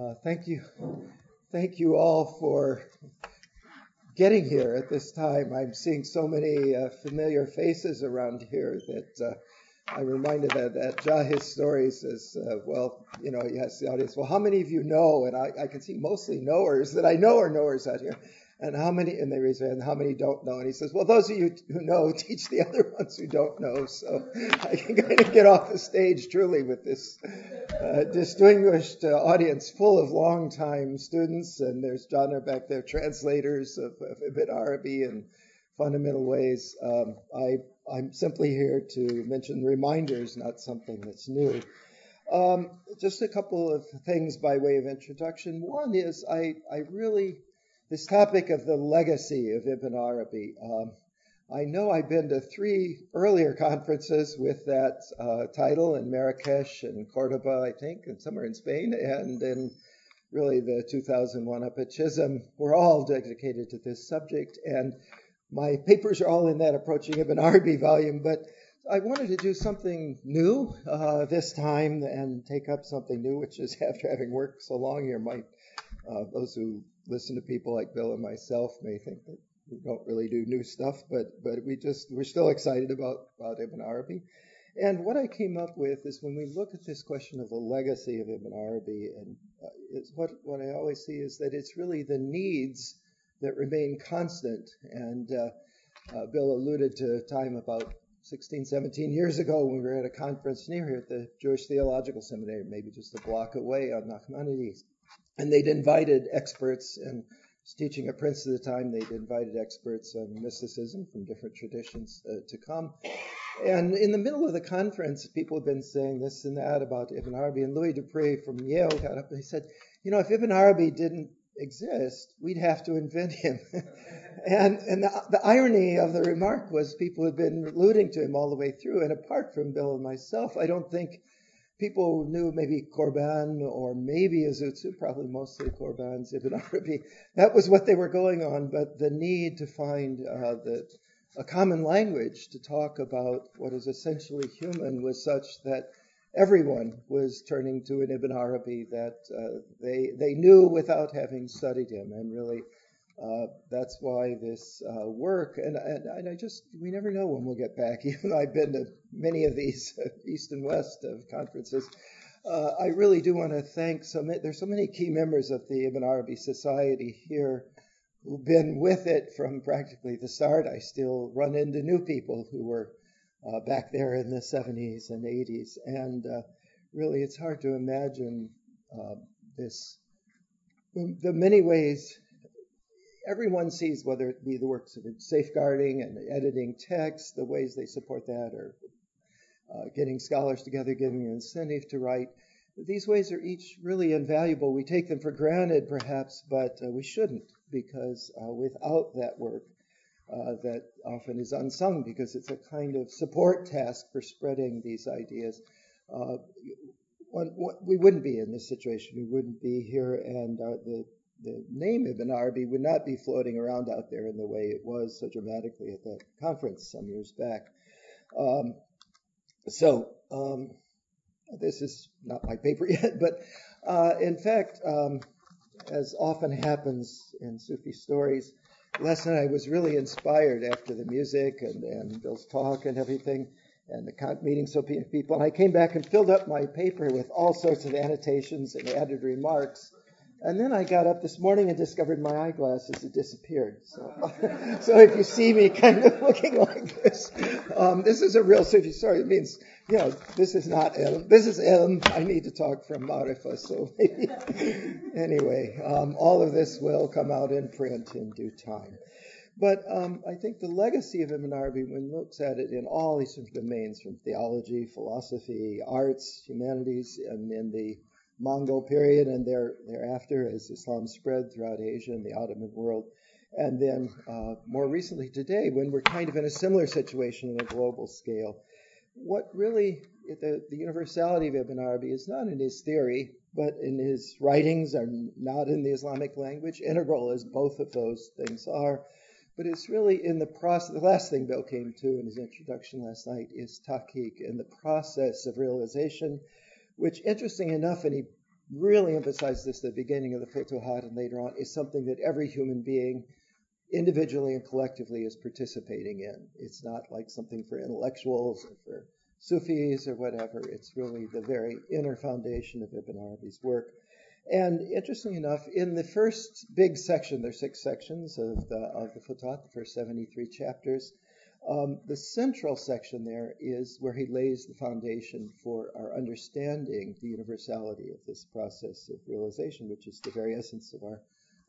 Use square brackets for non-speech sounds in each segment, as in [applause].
Uh, thank you. Thank you all for getting here at this time. I'm seeing so many uh, familiar faces around here that uh, I'm reminded that, that Juha's story says, uh, well, you know, he asks the audience, well, how many of you know? And I, I can see mostly knowers that I know are knowers out here and how many, and they raise their hand, how many don't know? And he says, well, those of you who know, [laughs] teach the other ones who don't know. So I can kind of get off the stage truly with this uh, distinguished uh, audience full of long-time students. And there's John back there, translators of, of Ibn Arabi and fundamental ways. Um, I, I'm simply here to mention reminders, not something that's new. Um, just a couple of things by way of introduction. One is I, I really this topic of the legacy of Ibn Arabi. Um, I know I've been to three earlier [laughs] conferences with that uh, title in Marrakesh and Cordoba, I think, and somewhere in Spain, and in really the 2001 up at Chisholme. We're all dedicated to this subject, and my papers are all in that Approaching Ibn Arabi volume, but I wanted to do something new uh, this time and take up something new, which is [laughs] after having worked so long here, might uh, those who listen to people like Bill and myself may think that we don't really do new stuff, but but we just we're still excited about about Ibn Arabi. And what I came up with is when we look at this question of the legacy of Ibn Arabi, and uh, what what I always see is that it's really the needs that remain constant. And uh, uh, Bill alluded to time about 16, 17 years ago when we were at a conference near here at the Jewish Theological Seminary, maybe just a block away on Nachmanides. And they'd invited experts, and was teaching at Princeton at the time, they'd invited experts on mysticism from different traditions uh, to come. And in the middle of the conference, people had been saying this and that about Ibn Arabi, and Louis Dupré from Yale got up and he said, You know, if Ibn Arabi didn't exist, we'd have to invent him. [laughs] and and the, the, irony of the remark was people had been alluding to him all the way through. And apart from Bill and myself, I don't think people knew maybe Corbin or maybe Izutsu, probably mostly Corbin's Ibn Arabi. [laughs] That was what they were going on, but the need to find uh, the, a common language to talk about what is essentially human was such that everyone was turning to an Ibn Arabi that uh, they, they knew without having studied him and really uh, that's why this uh, work, and, and, and, I just, we never know when we'll get back. [laughs] Even though I've been to many of these east and west of conferences, uh, I really do want to thank so many, there's so many key members of the Ibn Arabi Society here who've been with it from practically the start. I still run into new people who were uh, back there in the 70s and 80s, and uh, really it's hard to imagine this, the many ways everyone sees whether it be the works of safeguarding and editing text, the ways they support that, or uh, getting scholars together, giving an incentive to write. These ways are each really invaluable. We take them for granted, perhaps, but uh, we shouldn't, because uh, without that work, uh, that often is unsung because it's a kind of support task for spreading these ideas. Uh, one, one, we wouldn't be in this situation. We wouldn't be here, and uh, the the name Ibn Arabi would not be floating around out there in the way it was so dramatically at that conference some years back. Um, so um, this is not my paper [laughs] yet, but uh, in fact, um, as often happens in Sufi stories, last night I was really inspired after the music and, and Bill's talk and everything and the meeting so people. And I came back and filled up my paper with all sorts of annotations and added remarks and then I got up this morning and discovered my eyeglasses had disappeared. So, [laughs] so if you see me kind of [laughs] looking like this, um, this is a real Sufi story. It means, you know, this is not ilm. This is ilm. I need to talk from Marifa. So [laughs] anyway, um, all of this will come out in print in due time. But um, I think the legacy of Ibn Arabi, when looks at it in all these domains, from theology, philosophy, arts, humanities, and in the Mongol period and there, thereafter as Islam spread throughout Asia and the Ottoman world. And then uh, more recently today, when we're kind of in a similar situation on a global scale. What really, the, the universality of Ibn Arabi is not in his theory, but in his writings are not in the Islamic language, integral as both of those things are. But it's really in the process, the last thing Bill came to in his introduction last night is tahqiq, and the process of realization which, interesting enough, and he really emphasize this at the beginning of the Futuhat and later on, is something that every human being, individually and collectively, is participating in. It's not like something for intellectuals or for Sufis or whatever. It's really the very inner foundation of Ibn Arabi's work. And interestingly enough, in the first big section, there's six sections of the of the Futuhat, the first 73 chapters. Um, the central section there is where he lays the foundation for our understanding the universality of this process of realization, which is the very essence of our,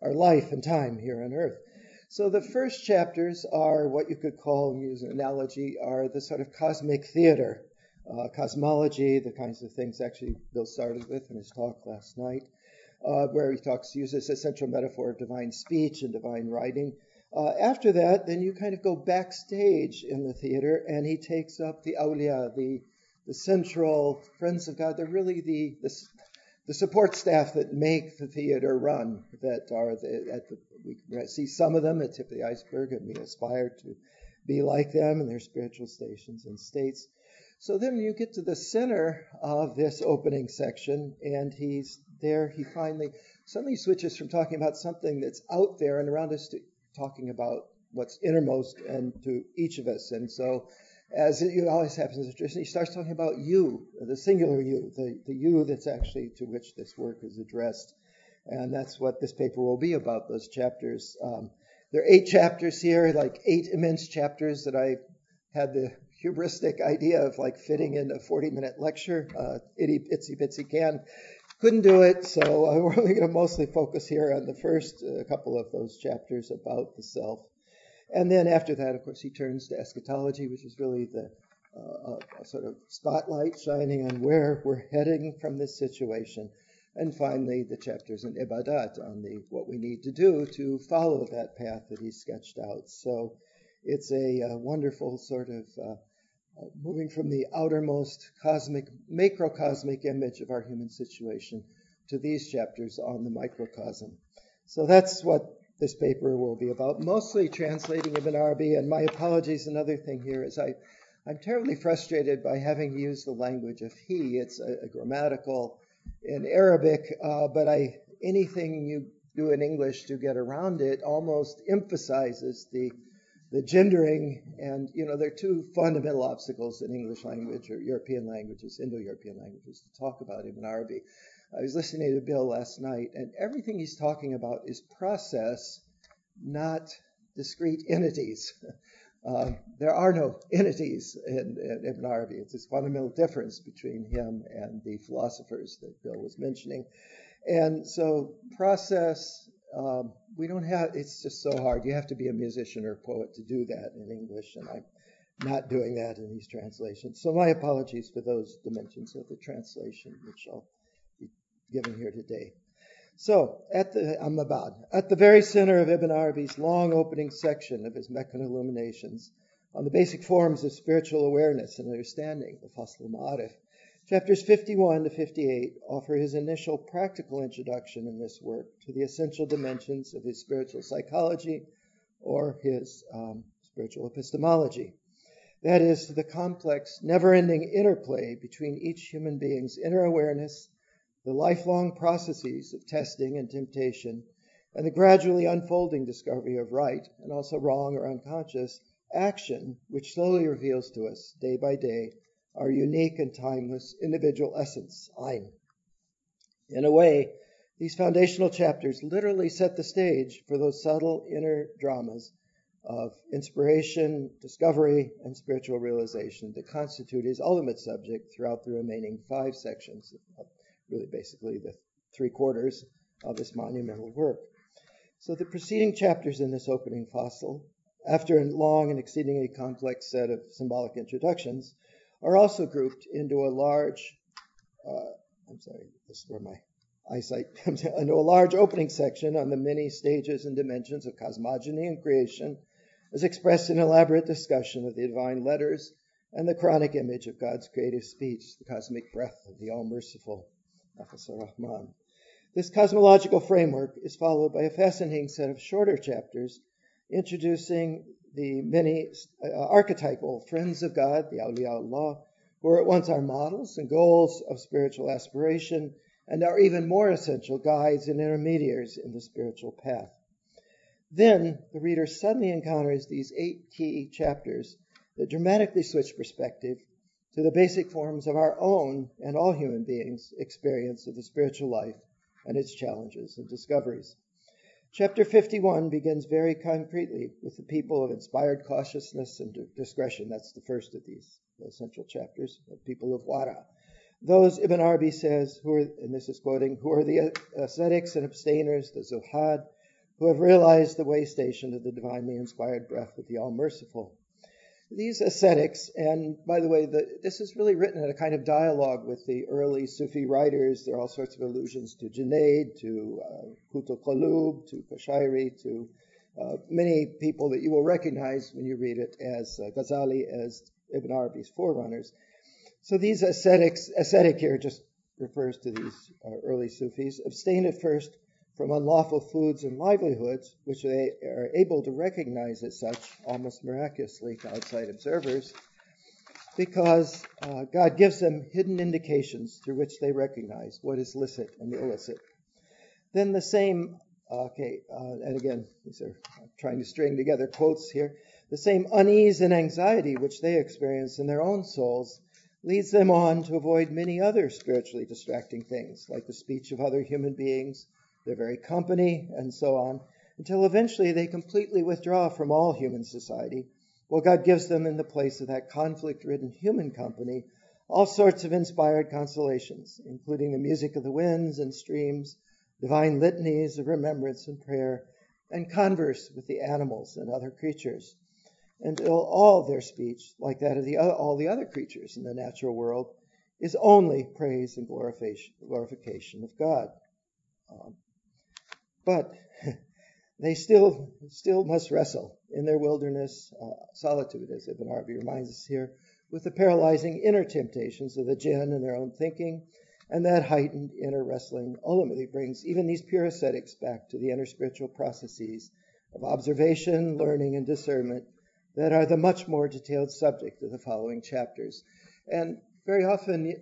our life and time here on earth. So the first chapters are what you could call, use an analogy, are the sort of cosmic theater, uh, cosmology, the kinds of things actually Bill started with in his talk last night, uh, where he talks uses a central metaphor of divine speech and divine writing. Uh, after that, then you kind of go backstage in the theater, and he takes up the awliya, the the central friends of God. They're really the, the the, support staff that make the theater run. That are the, at the we see some of them at tip of the iceberg, and we aspire to be like them in their spiritual stations and states. So then you get to the center of this opening section, and he's there. He finally suddenly switches from talking about something that's out there and around us to talking about what's innermost and to each of us. And so, as it always happens in tradition, he starts talking about you, the singular you, the, the you that's actually to which this work is addressed. And that's what this paper will be about, those chapters. Um, there are eight chapters here, like eight immense chapters that I had the hubristic idea of like fitting in a 40 minute lecture, uh, itty itsy bitsy can. Couldn't do it, so [laughs] uh, we're only going to mostly focus here on the first uh, couple of those chapters about the self. And then after that, of course, he turns to eschatology, which is really the uh, a, a sort of spotlight shining on where we're heading from this situation. And finally, the chapters in Ibadat on the what we need to do to follow that path that he sketched out. So it's a, a wonderful sort of uh, moving from the outermost cosmic, macrocosmic image of our human situation to these chapters on the microcosm. So that's what this paper will be about, mostly translating Ibn Arabi. And my apologies, another thing here is I, I'm terribly frustrated by having to use the language of he. It's a, a grammatical in Arabic, uh, but I anything you do in English to get around it almost emphasizes the the gendering, and you know, there are two fundamental obstacles in English language or European languages, Indo-European languages, to talk about Ibn Arabi. I was listening to Bill last night, and everything he's talking about is process, not discrete entities. Uh, [laughs] there are no entities in, in, Ibn Arabi. It's this fundamental difference between him and the philosophers that Bill was mentioning. And so, process, um, we don't have, it's just so hard. You have to be a musician or poet to do that in English, and I'm not doing that in these translations. So my apologies for those dimensions of the translation, which I'll be giving here today. So, at the Amabad, at the very center of Ibn Arabi's long opening section of his Meccan Illuminations on the basic forms of spiritual awareness and understanding, the Fasl Ma'arif, Chapters 51 to 58 offer his initial practical introduction in this work to the essential dimensions of his spiritual psychology or his um, spiritual epistemology. That is, to the complex, never ending interplay between each human being's inner awareness, the lifelong processes of testing and temptation, and the gradually unfolding discovery of right and also wrong or unconscious action, which slowly reveals to us, day by day, our unique and timeless individual essence, Ein. In a way, these foundational chapters literally set the stage for those subtle inner dramas of inspiration, discovery, and spiritual realization that constitute his ultimate subject throughout the remaining five sections, really basically the three quarters of this monumental work. So the preceding chapters in this opening fasl, after a long and exceedingly complex set of symbolic introductions, are also grouped into a large, uh, I'm sorry, this is where my eyesight [laughs] comes in, into a large opening section on the many stages and dimensions of cosmogony and creation, as expressed in elaborate discussion of the divine letters and the Quranic image of God's creative speech, the cosmic breath of the All Merciful, Rahman. This cosmological framework is followed by a fascinating set of shorter chapters introducing the many uh, archetypal friends of God, the awliya Allah, who are at once our models and goals of spiritual aspiration and are even more essential guides and intermediaries in the spiritual path. Then the reader suddenly encounters these eight key chapters that dramatically switch perspective to the basic forms of our own and all human beings' experience of the spiritual life and its challenges and discoveries. Chapter 51 begins very concretely with the people of inspired cautiousness and discretion. That's the first of these essential chapters, the people of Wara. Those, Ibn Arabi says, who are, and this is quoting, who are the ascetics and abstainers, the zuhad, who have realized the way station of the divinely inspired breath of the All Merciful these ascetics, and by the way, the, this is really written in a kind of dialogue with the early Sufi writers. There are all sorts of allusions to Junaid, to uh, Qut al-Qulub, to Qushayri, to uh, many people that you will recognize when you read it as uh, Ghazali, as Ibn Arabi's forerunners. So these ascetics, ascetic here just refers to these uh, early Sufis, abstain at first from unlawful foods and livelihoods, which they are able to recognize as such almost miraculously to outside observers, because uh, God gives them hidden indications through which they recognize what is licit and illicit. Then the same, okay, uh, and again, these are trying to string together quotes here. The same unease and anxiety which they experience in their own souls leads them on to avoid many other spiritually distracting things, like the speech of other human beings, their very company, and so on, until eventually they completely withdraw from all human society, while God gives them in the place of that conflict ridden human company all sorts of inspired consolations, including the music of the winds and streams, divine litanies of remembrance and prayer, and converse with the animals and other creatures, until all their speech, like that of the, all the other creatures in the natural world, is only praise and glorification of God. Um, but [laughs] they still still must wrestle in their wilderness uh, solitude, as Ibn Arabi reminds us here, with the paralyzing inner temptations of the jinn and their own thinking, and that heightened inner wrestling ultimately brings even these pure ascetics back to the inner spiritual processes of observation, learning, and discernment that are the much more detailed subject of the following chapters. And very often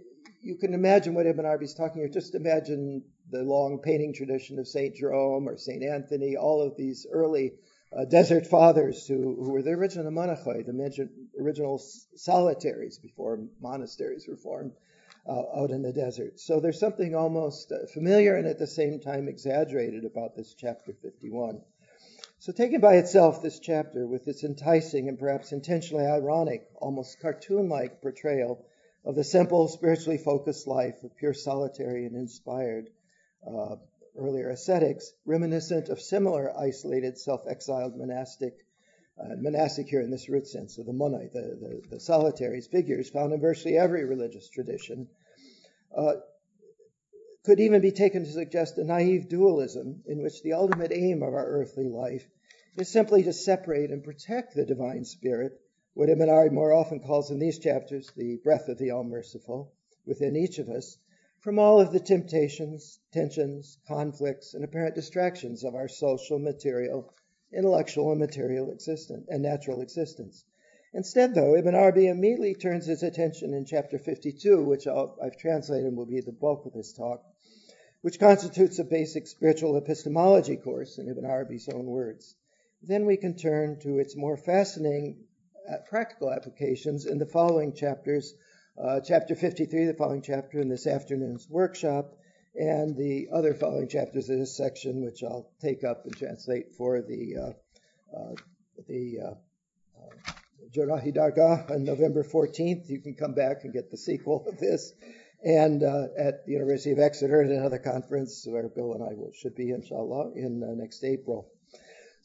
you can imagine what Ibn Arabi is talking here. Just imagine the long painting tradition of St. Jerome or St. Anthony, all of these early uh, desert fathers who, who, were the original monachoi, the original solitaries before monasteries were formed uh, out in the desert. So there's something almost uh, familiar and at the same time exaggerated about this chapter 51. So, taken by itself, this chapter, with its enticing and perhaps intentionally ironic, almost cartoon like portrayal of the simple, spiritually focused life of pure solitary and inspired uh, earlier ascetics, reminiscent of similar isolated, self-exiled monastic, uh, monastic here in this root sense of the monai, the, the, the, solitaries, figures found in virtually every religious tradition, uh, could even be taken to suggest a naive dualism in which the ultimate aim of our earthly life is simply to separate and protect the divine spirit, what Ibn Arabi more often calls in these chapters the breath of the All Merciful, within each of us, from all of the temptations, tensions, conflicts, and apparent distractions of our social, material, intellectual, and material existence and natural existence. Instead, though, Ibn Arabi immediately turns his attention in chapter 52, which i have translated and will be the bulk of this talk, which constitutes a basic spiritual epistemology course in Ibn Arabi's own words. Then we can turn to its more fascinating uh, practical applications in the following chapters uh, chapter 53, the following chapter in this afternoon's workshop, and the other following chapters of this section, which I'll take up and translate for the uh, uh, the uh, uh, Dargah on November 14th. You can come back and get the sequel of this. And uh, at the University of Exeter at another conference where Bill and I will, should be, inshallah, in uh, next April.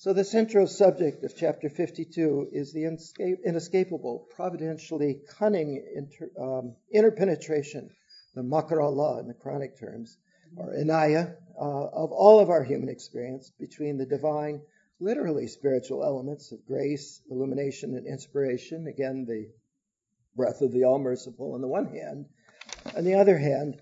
So the central subject of chapter 52 is the inescapable, providentially cunning inter, um, interpenetration, the makar Allah in the Quranic terms, or inaya, uh, of all of our human experience between the divine, literally spiritual elements of grace, illumination, and inspiration. Again, the breath of the All Merciful on the one hand. On the other hand,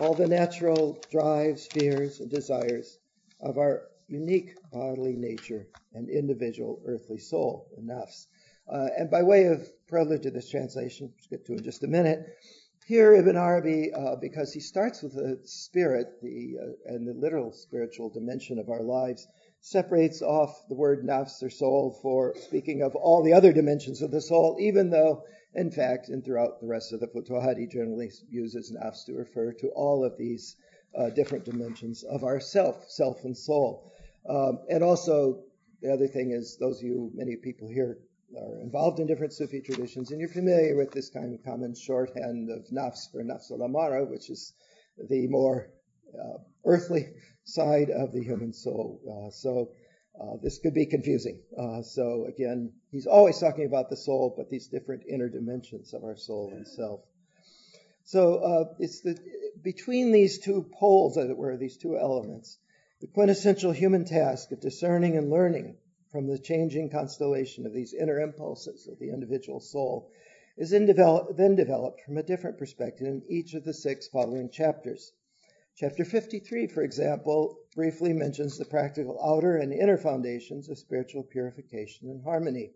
all the natural drives, fears, and desires of our unique bodily nature and individual earthly soul, the nafs. Uh, and by way of prelude to this translation, which we'll get to in just a minute, Here, Ibn Arabi, uh, because he starts with the spirit the, uh, and the literal spiritual dimension of our lives, separates off the word nafs or soul for speaking of all the other dimensions of the soul, even though, in fact, and throughout the rest of the Futuhat, he generally uses nafs to refer to all of these uh, different dimensions of our self, self and soul. Um, and also, the other thing is, those of you, many people here are involved in different Sufi traditions, and you're familiar with this kind of common shorthand of nafs for nafs al-amara, which is the more uh, earthly side of the human soul. Uh, so uh, this could be confusing. Uh, so again, he's always talking about the soul, but these different inner dimensions of our soul and self. So uh, it's the between these two poles, as it were, these two elements, the quintessential human task of discerning and learning from the changing constellation of these inner impulses of the individual soul is then, develop, then developed from a different perspective in each of the six following chapters. Chapter 53, for example, briefly mentions the practical outer and inner foundations of spiritual purification and harmony.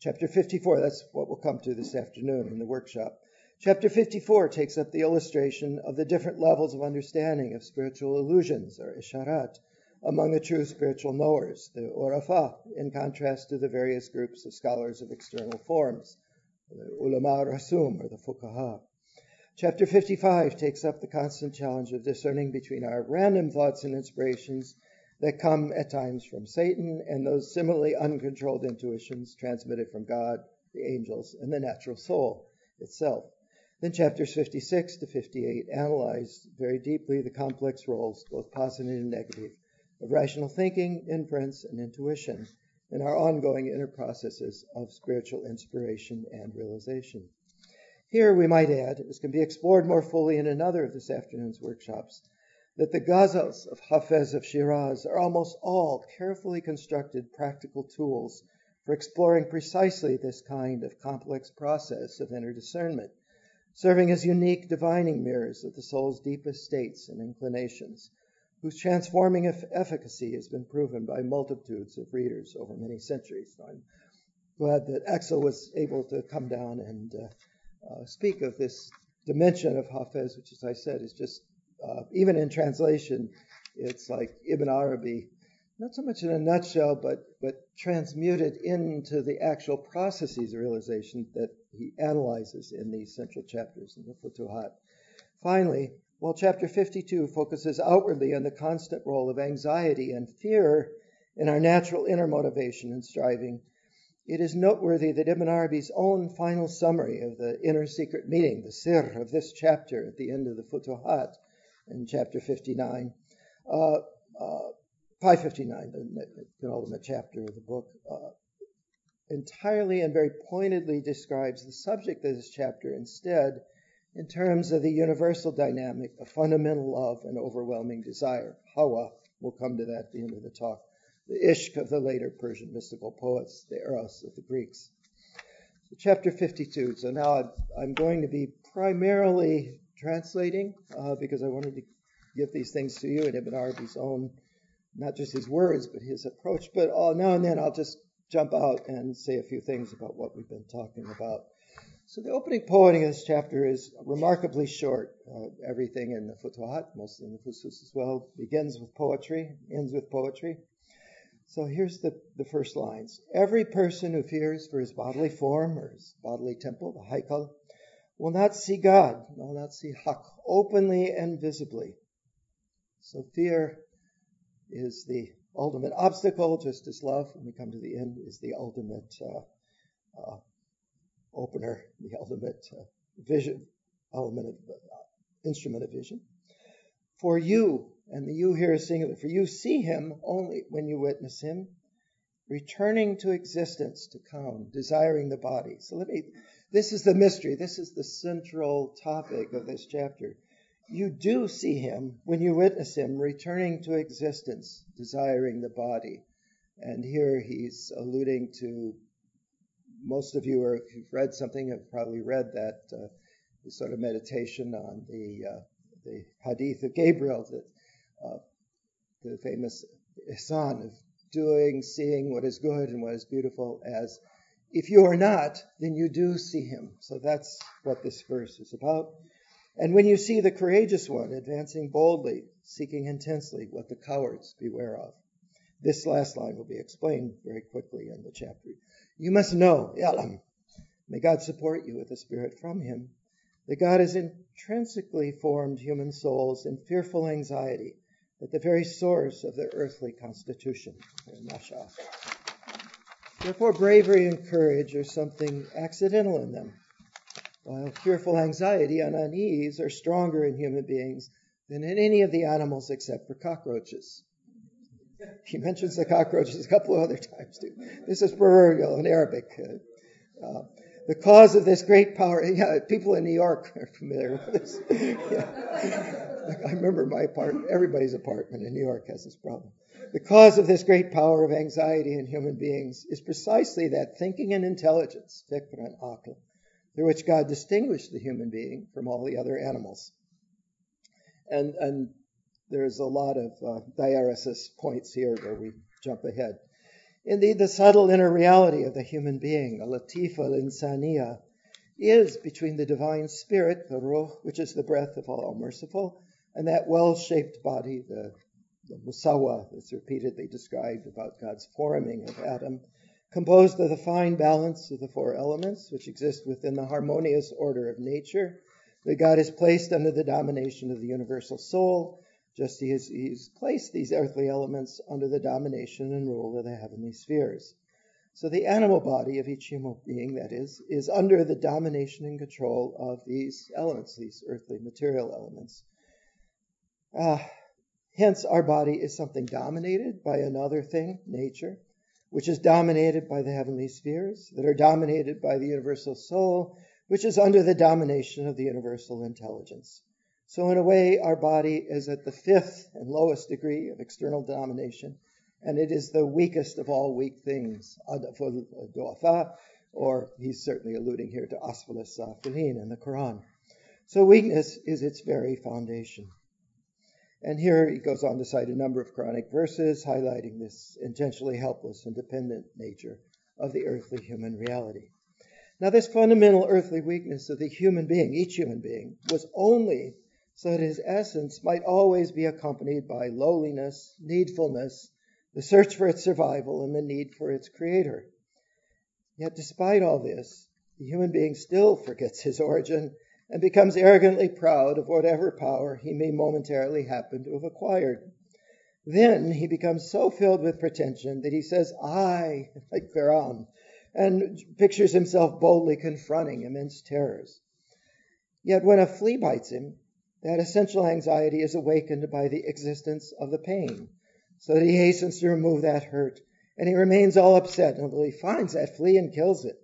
Chapter 54, that's what we'll come to this afternoon in the workshop. Chapter 54 takes up the illustration of the different levels of understanding of spiritual illusions, or isharat, among the true spiritual knowers, the urafa, in contrast to the various groups of scholars of external forms, the ulama rasum, or the fuqaha. Chapter 55 takes up the constant challenge of discerning between our random thoughts and inspirations that come at times from Satan and those similarly uncontrolled intuitions transmitted from God, the angels, and the natural soul itself. Then chapters 56 to 58 analyze very deeply the complex roles, both positive and negative, of rational thinking, inference, and intuition in our ongoing inner processes of spiritual inspiration and realization. Here we might add, as can be explored more fully in another of this afternoon's workshops, that the ghazals of Hafez of Shiraz are almost all carefully constructed practical tools for exploring precisely this kind of complex process of inner discernment, serving as unique divining mirrors of the soul's deepest states and inclinations, whose transforming efficacy has been proven by multitudes of readers over many centuries. I'm glad that Axel was able to come down and uh, uh, speak of this dimension of Hafez, which, as I said, is just, uh, even in translation, it's like Ibn Arabi, not so much in a nutshell, but, but transmuted into the actual processes of realization that he analyzes in these central chapters in the Futuhat. Finally, while chapter 52 focuses outwardly on the constant role of anxiety and fear in our natural inner motivation and striving, it is noteworthy that Ibn Arabi's own final summary of the inner secret meeting, the sir of this chapter at the end of the Futuhat in chapter 59, uh, uh, 559, the penultimate chapter of the book, uh, entirely and very pointedly describes the subject of this chapter instead in terms of the universal dynamic of fundamental love and overwhelming desire. Hawa, we'll come to that at the end of the talk the Ishq of the later Persian mystical poets, the Eros of the Greeks. So chapter 52. So now I'm going to be primarily translating uh, because I wanted to give these things to you in Ibn Arabi's own, not just his words, but his approach. But uh, now and then I'll just jump out and say a few things about what we've been talking about. So the opening poem of this chapter is remarkably short. Uh, everything in the Futuhat, mostly in the Fusus as well, begins with poetry, ends with poetry. So here's the, the first lines. Every person who fears for his bodily form or his bodily temple, the haikal, will not see God, will not see Hak openly and visibly. So fear is the ultimate obstacle, just as love, when we come to the end, is the ultimate uh, uh, opener, the ultimate uh, vision, element of uh, instrument of vision. For you, and the you here is singular, for you see him only when you witness him, returning to existence to come, desiring the body. So let me, this is the mystery. This is the central topic of this chapter. You do see him when you witness him returning to existence, desiring the body. And here he's alluding to most of you, or if you've read something, have probably read that uh, sort of meditation on the uh, the hadith of Gabriel, that, uh, the famous ihsan of doing, seeing what is good and what is beautiful as if you are not, then you do see him. So that's what this verse is about. And when you see the courageous one advancing boldly, seeking intensely what the cowards beware of. This last line will be explained very quickly in the chapter. You must know, Yalam, may God support you with the Spirit from Him, that God has intrinsically formed human souls in fearful anxiety at the very source of their earthly constitution. Therefore, bravery and courage are something accidental in them, while fearful anxiety and unease are stronger in human beings than in any of the animals except for cockroaches. [laughs] He mentions the cockroaches a couple of other times too. This is proverbial in Arabic. Uh, uh, the cause of this great power, [laughs] yeah, people in New York are familiar with this. [laughs] yeah. I remember my apartment, everybody's apartment in New York has this problem. The cause of this great power of anxiety in human beings is precisely that thinking and intelligence, fikr and aql, through which God distinguished the human being from all the other animals. And, and there's a lot of uh, diaresis points here where we jump ahead. Indeed, the subtle inner reality of the human being, the latifa al-insaniya, is between the divine spirit, the ruh, which is the breath of all merciful, and that well-shaped body, the, the musawa, that's repeatedly described about God's forming of Adam, composed of the fine balance of the four elements which exist within the harmonious order of nature, that God has placed under the domination of the universal soul, just as he has, he's placed these earthly elements under the domination and rule of the heavenly spheres. So the animal body of each human being, that is, is under the domination and control of these elements, these earthly material elements. Uh, hence, our body is something dominated by another thing, nature, which is dominated by the heavenly spheres, that are dominated by the universal soul, which is under the domination of the universal intelligence. So, in a way, our body is at the fifth and lowest degree of external domination, and it is the weakest of all weak things, or he's certainly alluding here to asfala safilin in the Quran. So, weakness is its very foundation. And here he goes on to cite a number of Quranic verses highlighting this intentionally helpless and dependent nature of the earthly human reality. Now, this fundamental earthly weakness of the human being, each human being, was only so that his essence might always be accompanied by lowliness, needfulness, the search for its survival, and the need for its creator. Yet, despite all this, the human being still forgets his origin and becomes arrogantly proud of whatever power he may momentarily happen to have acquired. Then he becomes so filled with pretension that he says, I, [laughs] like Pharaoh, and pictures himself boldly confronting immense terrors. Yet when a flea bites him, that essential anxiety is awakened by the existence of the pain, so that he hastens to remove that hurt, and he remains all upset until he finds that flea and kills it.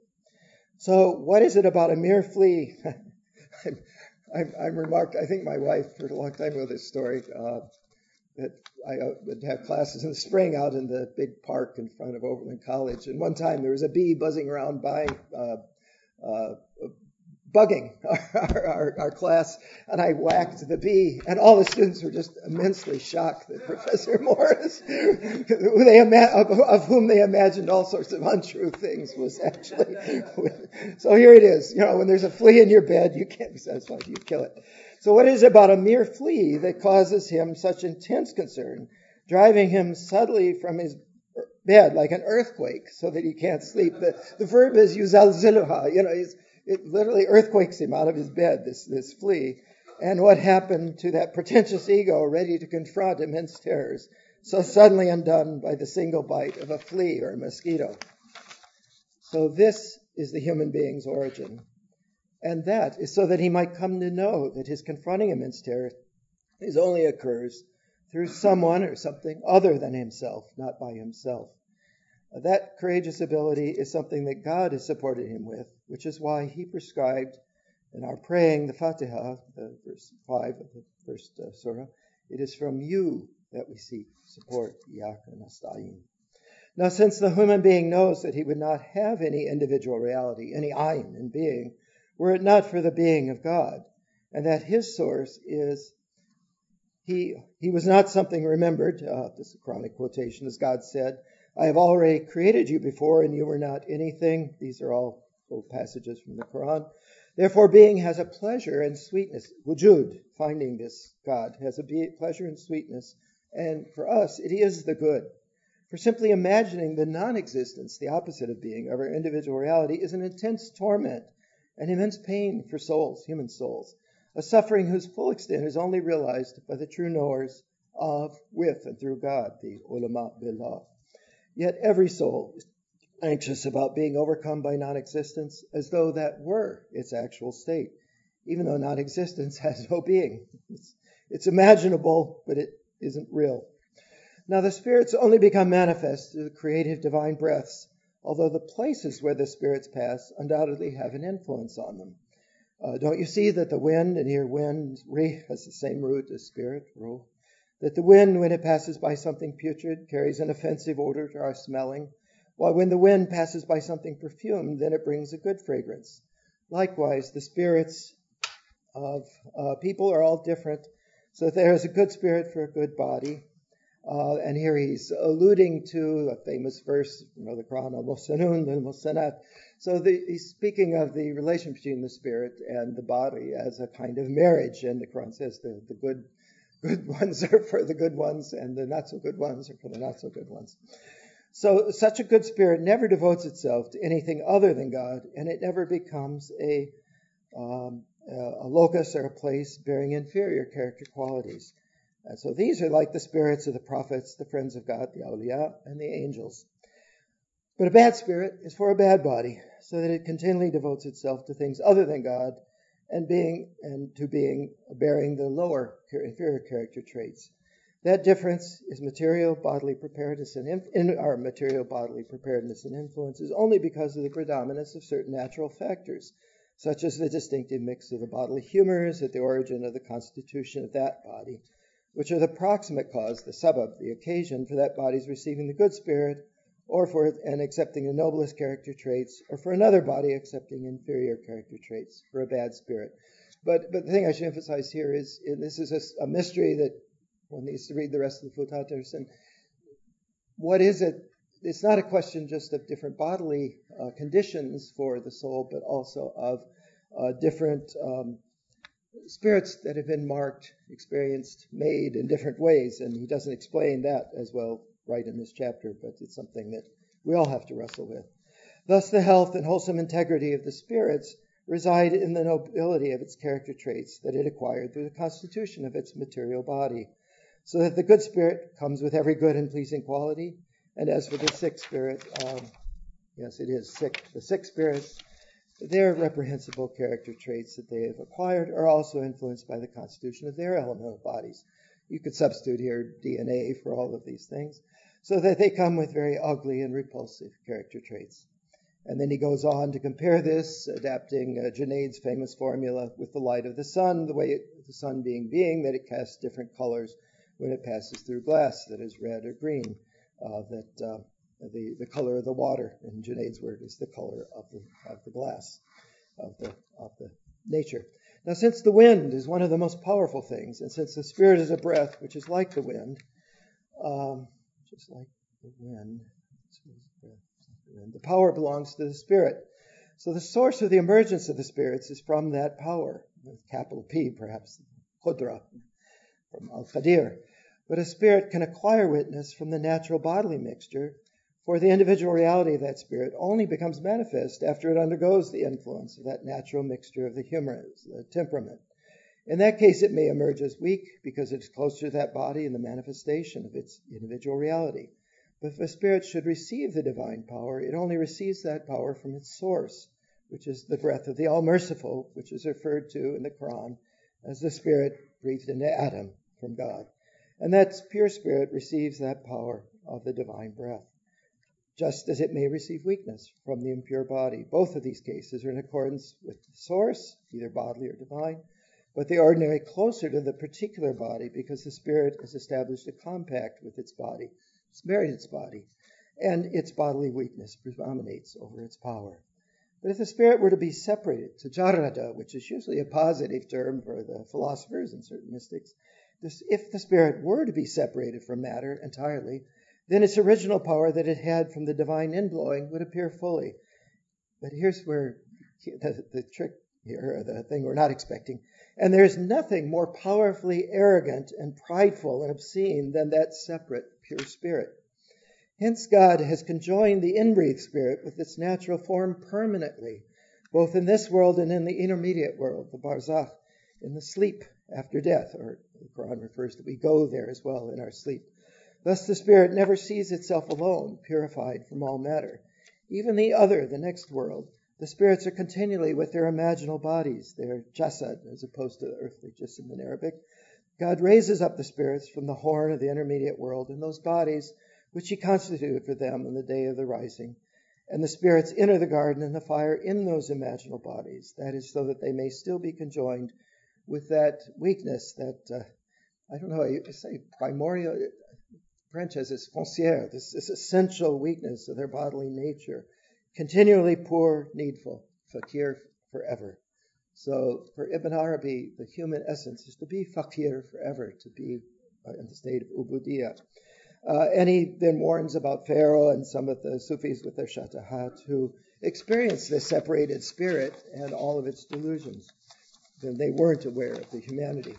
So, what is it about a mere flea? [laughs] I'm, remarked, I think my wife for a long time with this story, uh, that I uh, would have classes in the spring out in the big park in front of Oberlin College. And one time there was a bee buzzing around by uh, uh, bugging [laughs] our, our, our, class, and I whacked the bee, and all the students were just immensely shocked that [laughs] Professor Morris, they of, whom they imagined all sorts of untrue things, was actually. so here it is. You know, when there's a flea in your bed, you can't be satisfied. You kill it. So what is it about a mere flea that causes him such intense concern, driving him suddenly from his bed like an earthquake so that he can't sleep? The, the verb is yuzalziluha. You know, he's it literally earthquakes him out of his bed, this, this flea. And what happened to that pretentious ego ready to confront immense terrors, so suddenly undone by the single bite of a flea or a mosquito? So this is the human being's origin. And that is so that he might come to know that his confronting immense terror is only occurs through someone or something other than himself, not by himself. That courageous ability is something that God has supported him with, which is why he prescribed in our praying the Fatiha, the verse 5 of the first uh, surah, it is from you that we seek support, Iyaka nasta'in. Now, since the human being knows that he would not have any individual reality, any ayin in being, were it not for the being of God, and that his source is he, he was not something remembered, uh, this is a Quranic quotation, as God said, I have already created you before and you were not anything. These are all old passages from the Quran. Therefore, being has a pleasure and sweetness. Wujud, finding this God, has a pleasure and sweetness. And for us, it is the good. For simply imagining the non existence, the opposite of being, of our individual reality, is an intense torment an immense pain for souls, human souls, a suffering whose full extent is only realized by the true knowers of, with, and through God, the ulama billah. Yet every soul is anxious about being overcome by non existence as though that were its actual state, even though non existence [laughs] has no being. It's, it's imaginable, but it isn't real. Now, the spirits only become manifest through the creative divine breaths, although the places where the spirits pass undoubtedly have an influence on them. Uh, don't you see that the wind, and here wind, re, has the same root as spirit, ru, that the wind, when it passes by something putrid, carries an offensive odor to our smelling, while when the wind passes by something perfumed, then it brings a good fragrance. Likewise, the spirits of uh, people are all different, so there is a good spirit for a good body, uh, and here he's alluding to a famous verse from the Quran, al-Musanun al-Musanat. So the, he's speaking of the relation between the spirit and the body as a kind of marriage. And the Quran says the, the good, good [laughs] ones are for the good ones and the not so good ones are for the not so good ones. So such a good spirit never devotes itself to anything other than God, and it never becomes a, um, a locus or a place bearing inferior character qualities. And so these are like the spirits of the prophets, the friends of God, the awliya, and the angels. But a bad spirit is for a bad body, so that it continually devotes itself to things other than God and being and to being bearing the lower inferior character traits. That difference is material bodily preparedness and in our material bodily preparedness and influence is only because of the predominance of certain natural factors, such as the distinctive mix of the bodily humors at the origin of the constitution of that body which are the proximate cause, the sabab, the occasion for that body's receiving the good spirit, or for and accepting the noblest character traits, or for another body accepting inferior character traits for a bad spirit. But but the thing I should emphasize here is this is a, a mystery that one needs to read the rest of the Futuhat And. What is it? It's not a question just of different bodily uh, conditions for the soul, but also of uh, different um, spirits that have been marked, experienced, made in different ways, and he doesn't explain that as well right in this chapter, but it's something that we all have to wrestle with. Thus, the health and wholesome integrity of the spirits reside in the nobility of its character traits that it acquired through the constitution of its material body, so that the good spirit comes with every good and pleasing quality. And as for the sick spirit, um, yes, it is sick. The sick spirit their reprehensible character traits that they have acquired are also influenced by the constitution of their elemental bodies. You could substitute here DNA for all of these things, so that they come with very ugly and repulsive character traits. And then he goes on to compare this, adapting uh, Junaid's famous formula with the light of the sun, the way it, the sun being being that it casts different colors when it passes through glass, that is red or green, uh, that uh, the, the color of the water, in Junaid's word, is the color of the, of the glass, of the, of the nature. Now, since the wind is one of the most powerful things, and since the Spirit is a breath which is like the wind, um, just like the wind, the power belongs to the Spirit. So the source of the emergence of the spirits is from that power, with capital P, perhaps, Qudra, from Al Qadir. But a spirit can acquire witness from the natural bodily mixture for the individual reality of that spirit only becomes manifest after it undergoes the influence of that natural mixture of the humors, the temperament. In that case, it may emerge as weak because it is closer to that body in the manifestation of its individual reality. But if a spirit should receive the divine power, it only receives that power from its source, which is the breath of the All Merciful, which is referred to in the Quran as the spirit breathed into Adam from God. And that pure spirit receives that power of the divine breath just as it may receive weakness from the impure body. Both of these cases are in accordance with the source, either bodily or divine, but they are ordinarily closer to the particular body because the spirit has established a compact with its body, it's married its body, and its bodily weakness predominates over its power. But if the spirit were to be separated, tajarrada, which is usually a positive term for the philosophers and certain mystics, this, if the spirit were to be separated from matter entirely, then its original power that it had from the divine indblowing would appear fully. But here's where the, the trick here, the thing we're not expecting. And there's nothing more powerfully arrogant and prideful and obscene than that separate, pure spirit. Hence, God has conjoined the inbreathed spirit with its natural form permanently, both in this world and in the intermediate world, the barzakh, in the sleep after death, or the Quran refers that we go there as well in our sleep. Thus, the spirit never sees itself alone, purified from all matter. Even the other, the next world, the spirits are continually with their imaginal bodies, their jasad, as opposed to the earthly jism in Arabic. God raises up the spirits from the horn of the intermediate world in those bodies which he constituted for them on the day of the rising. And the spirits enter the garden and the fire in those imaginal bodies. That is so that they may still be conjoined with that weakness, that, uh, I don't know, you say primordial, French has this foncière, this, this essential weakness of their bodily nature, continually poor, needful, fakir forever. So for Ibn Arabi, the human essence is to be fakir forever, to be in the state of ubudiyah. Uh, and he then warns about Pharaoh and some of the Sufis with their shatahat who experienced this separated spirit and all of its delusions. Then they weren't aware of the humanity.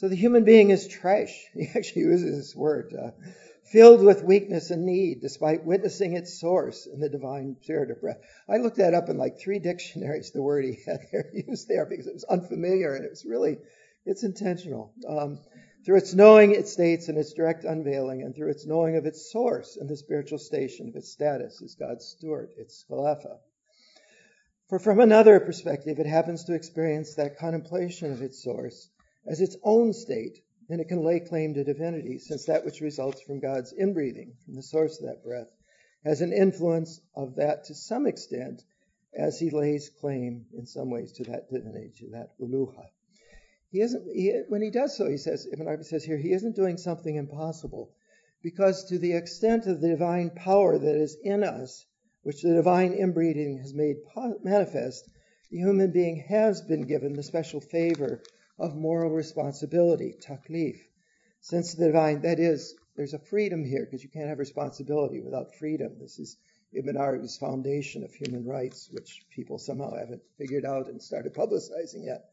So the human being is trash. [laughs] He actually uses this word, uh, filled with weakness and need, despite witnessing its source in the divine spirit of breath. I looked that up in like three dictionaries, the word he had there [laughs] used there, because it was unfamiliar and it was really, it's intentional. Um, through its knowing its states and its direct unveiling, and through its knowing of its source and the spiritual station of its status as God's steward, its khalafa. For from another perspective, it happens to experience that contemplation of its source as its own state, then it can lay claim to divinity, since that which results from God's inbreathing, from the source of that breath, has an influence of that to some extent as he lays claim in some ways to that divinity, to that uluha. He isn't, he, when he does so, he says, Ibn Arabi says here, he isn't doing something impossible. Because to the extent of the divine power that is in us, which the divine inbreathing has made manifest, the human being has been given the special favor of moral responsibility, taklif. Since the divine, that is, there's a freedom here because you can't have responsibility without freedom. This is Ibn Arabi's foundation of human rights, which people somehow haven't figured out and started publicizing yet.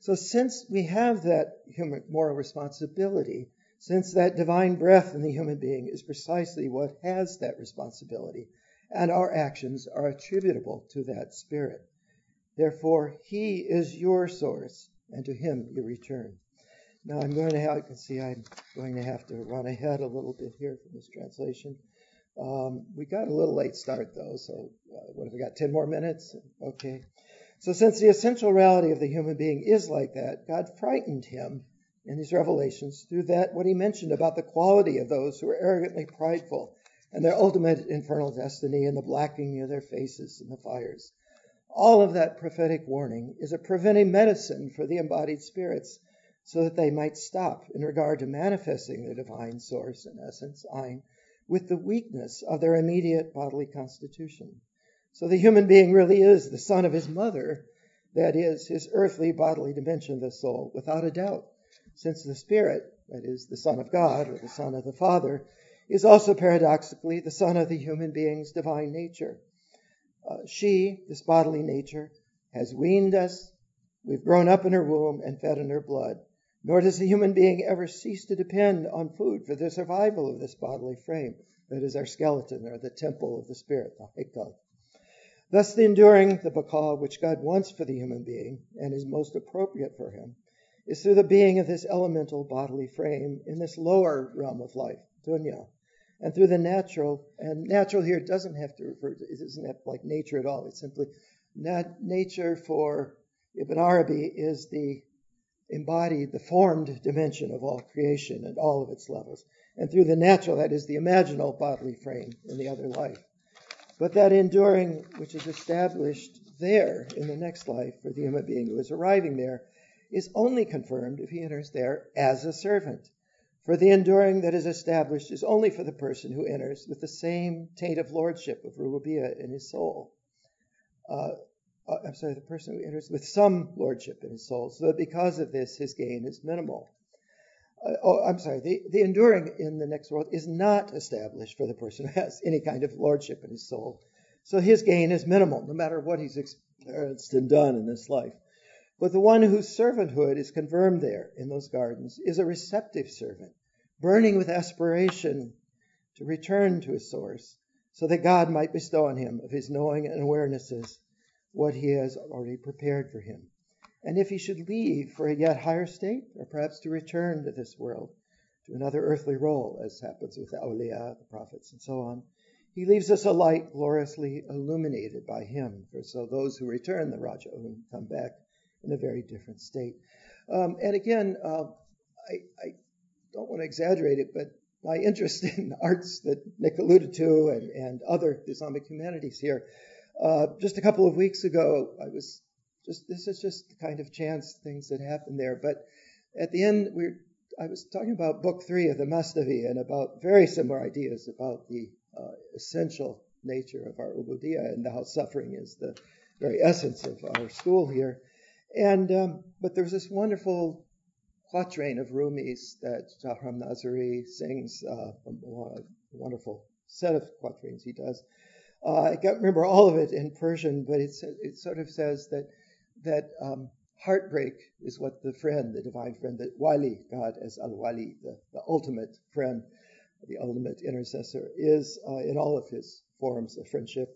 So since we have that human moral responsibility, since that divine breath in the human being is precisely what has that responsibility, and our actions are attributable to that spirit. Therefore, he is your source, and to him you return. Now I'm going to have, you can see I'm going to have to run ahead a little bit here from this translation. Um, we got a little late start though, so uh, what have we got? 10 more minutes? Okay. So, since the essential reality of the human being is like that, God frightened him in these revelations through that what he mentioned about the quality of those who are arrogantly prideful and their ultimate infernal destiny and the blackening of their faces in the fires. All of that prophetic warning is a preventive medicine for the embodied spirits so that they might stop in regard to manifesting their divine source and essence, Ein, with the weakness of their immediate bodily constitution. So the human being really is the son of his mother, that is, his earthly bodily dimension the soul, without a doubt, since the spirit, that is, the son of God or the son of the Father, is also paradoxically the son of the human being's divine nature. Uh, she, this bodily nature, has weaned us, we've grown up in her womb and fed on her blood. Nor does the human being ever cease to depend on food for the survival of this bodily frame, that is our skeleton or the temple of the spirit, the haikal. Thus, the enduring, the baqa, which God wants for the human being and is most appropriate for him, is through the being of this elemental bodily frame in this lower realm of life, dunya, and through the natural, and natural here doesn't have to refer to, it have like nature at all. It's simply nat- nature for Ibn Arabi is the embodied, the formed dimension of all creation and all of its levels. And through the natural, that is the imaginal bodily frame in the other life. But that enduring which is established there in the next life for the human being who is arriving there is only confirmed if he enters there as a servant. For the enduring that is established is only for the person who enters with the same taint of lordship of Rububiyyah in his soul. Uh, uh, I'm sorry, the person who enters with some lordship in his soul, so that because of this his gain is minimal uh, oh, I'm sorry, the, the enduring in the next world is not established for the person who has any kind of lordship in his soul. So his gain is minimal, no matter what he's experienced and done in this life. But the one whose servanthood is confirmed there in those gardens is a receptive servant, burning with aspiration to return to his source, so that God might bestow on him of his knowing and awarenesses what he has already prepared for him. And if he should leave for a yet higher state, or perhaps to return to this world, to another earthly role, as happens with the awliya, the prophets, and so on, he leaves us a light gloriously illuminated by him. For so those who return the Rajaun come back in a very different state. Um, and again, uh, I, I, don't want to exaggerate it, but my [laughs] interest in the arts that Nick alluded to and, and other Islamic humanities here. Uh, just a couple of weeks ago, I was just, this is just the kind of chance things that happen there. But at the end, we I was talking about book three of the Masnavi and about very similar ideas about the uh, essential nature of our ubudiyah and how suffering is the very essence of our school here. And um, but there's this wonderful quatrain of Rumi's that Shahram Nazeri sings, uh, a wonderful set of quatrains he does. Uh, I can't remember all of it in Persian, but it sort of says that that um, heartbreak is what the friend, the divine friend, the wali, God as al wali, the, the ultimate friend, the ultimate intercessor, is uh, in all of his forms of friendship.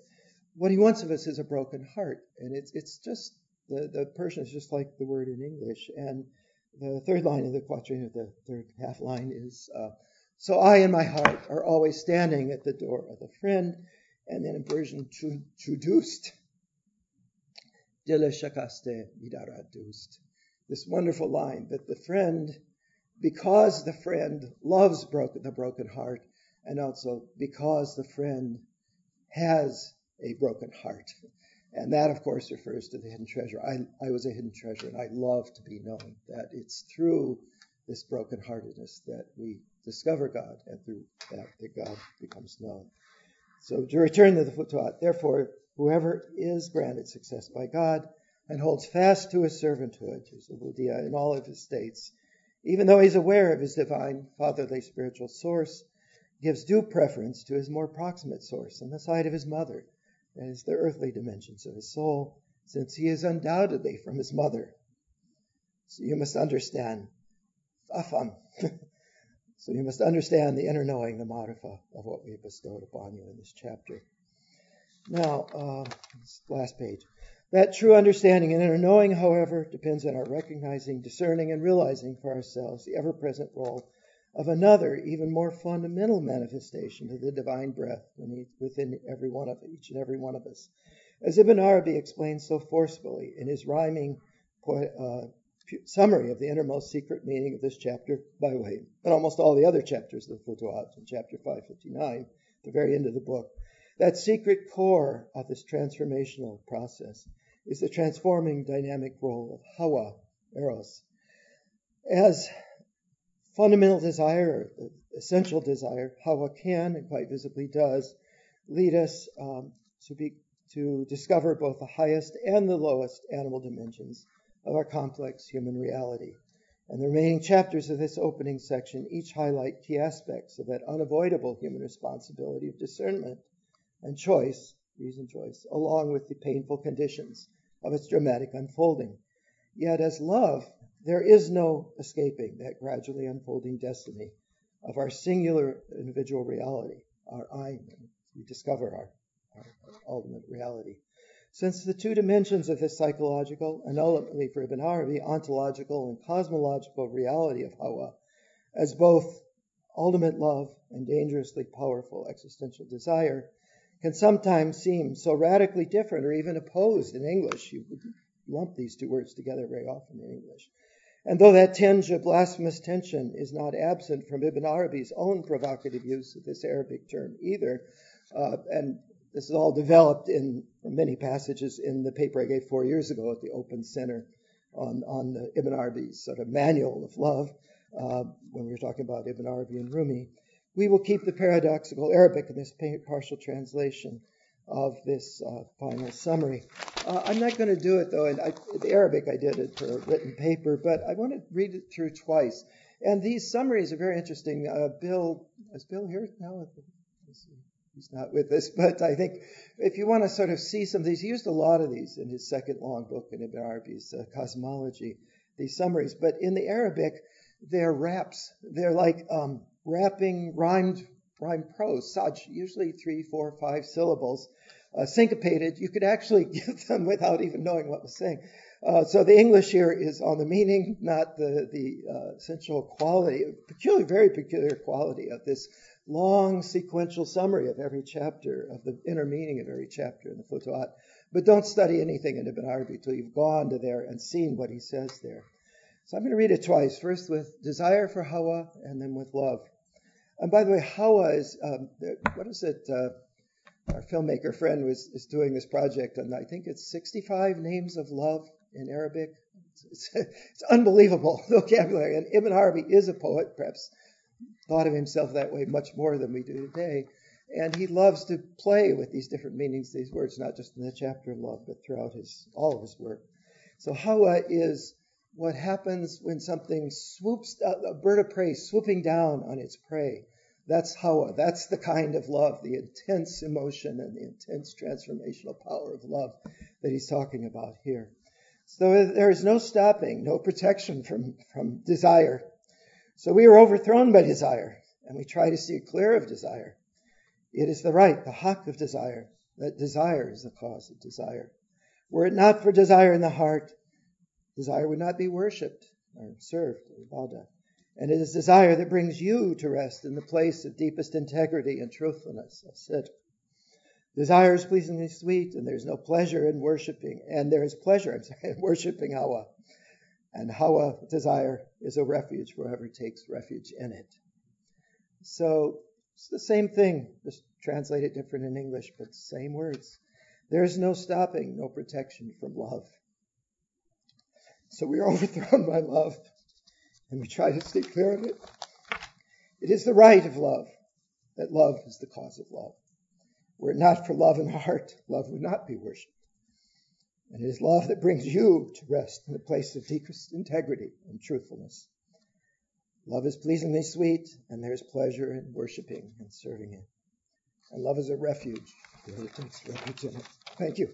What he wants of us is a broken heart, and it's it's just the the Persian is just like the word in English, and the third line of the quatrain the third half line is, uh, "So I and my heart are always standing at the door of the friend," and then in Persian, "Trudust." Dile shakaste midaradust. This wonderful line that the friend, because the friend loves broken, the broken heart, and also because the friend has a broken heart. And that, of course, refers to the hidden treasure. I, I was a hidden treasure, and I love to be known that it's through this brokenheartedness that we discover God, and through that, that God becomes known. So to return to the Futuhat, therefore, Whoever is granted success by God and holds fast to his servanthood, his ubudiyah, in all of his states, even though he's aware of his divine fatherly spiritual source, gives due preference to his more proximate source on the side of his mother, is, the earthly dimensions of his soul, since he is undoubtedly from his mother. So you must understand, afam. [laughs] so you must understand the inner knowing, the marifa of what we have bestowed upon you in this chapter. Now, uh, last page. That true understanding and inner knowing, however, depends on our recognizing, discerning, and realizing for ourselves the ever present role of another, even more fundamental manifestation of the divine breath within every one of each and every one of us. As Ibn Arabi explains so forcefully in his rhyming uh, summary of the innermost secret meaning of this chapter, by the way, and almost all the other chapters of the Futuhat in chapter 559, the very end of the book, that secret core of this transformational process is the transforming dynamic role of Hawa, Eros. As fundamental desire, essential desire, Hawa can and quite visibly does lead us um, to be to discover both the highest and the lowest animal dimensions of our complex human reality. And the remaining chapters of this opening section each highlight key aspects of that unavoidable human responsibility of discernment and choice, reason choice, along with the painful conditions of its dramatic unfolding. Yet, as love, there is no escaping that gradually unfolding destiny of our singular individual reality, our I. We discover our, our, ultimate reality. Since the two dimensions of this psychological and ultimately for Ibn Arabi, ontological and cosmological reality of Hawa, as both ultimate love and dangerously powerful existential desire, can sometimes seem so radically different or even opposed in English. You would lump these two words together very often in English. And though that tinge of blasphemous tension is not absent from Ibn Arabi's own provocative use of this Arabic term either, uh, and this is all developed in many passages in the paper I gave four years ago at the Open Center on, on Ibn Arabi's sort of manual of love, uh, when we were talking about Ibn Arabi and Rumi we will keep the paradoxical Arabic in this partial translation of this uh, final summary. Uh, I'm not going to do it though, and I, the Arabic I did it for a written paper, but I want to read it through twice. And these summaries are very interesting. Uh, Bill, is Bill here now? he's not with us, but I think if you want to sort of see some of these, he used a lot of these in his second long book in Ibn Arabi's uh, Cosmology, these summaries. But in the Arabic, they're raps. They're like um, rapping rhymed rhymed prose, such usually three, four, five syllables, uh, syncopated. You could actually [laughs] give them without even knowing what was saying. Uh, so the English here is on the meaning, not the the uh, essential quality, peculiar, very peculiar quality of this long sequential summary of every chapter, of the inner meaning of every chapter in the Futuhat. But don't study anything in Ibn Arabi until you've gone to there and seen what he says there. So I'm going to read it twice. First with desire for Hawa, and then with love. And by the way, Hawa is um, what is it? Uh, our filmmaker friend was is doing this project, and I think it's 65 names of love in Arabic. It's, it's, it's unbelievable [laughs] vocabulary. And Ibn Arabi is a poet, perhaps thought of himself that way much more than we do today. And he loves to play with these different meanings, these words, not just in the chapter of love, but throughout his all of his work. So Hawa is what happens when something swoops, a bird of prey swooping down on its prey. That's Hawa. That's the kind of love, the intense emotion and the intense transformational power of love that he's talking about here. So there is no stopping, no protection from, from desire. So we are overthrown by desire, and we try to see clear of desire. It is the right, the haq of desire, that desire is the cause of desire. Were it not for desire in the heart, desire would not be worshipped or served, or ibadah. And it is desire that brings you to rest in the place of deepest integrity and truthfulness of sit. Desire is pleasingly sweet, and there's no pleasure in worshiping, and there is pleasure, I'm sorry, [laughs] in worshiping Hawa. And Hawa, desire, is a refuge for whoever takes refuge in it. So it's the same thing, just translated different in English, but same words. There's no stopping, no protection from love. So we are [laughs] overthrown by love, and we try to stay clear of it. It is the right of love that love is the cause of love. Were it not for love in the heart, love would not be worshipped. And it is love that brings you to rest in the place of deepest integrity and truthfulness. Love is pleasingly sweet, and there is pleasure in worshiping and serving it. And love is a refuge. Whoever takes refuge in it. Thank you.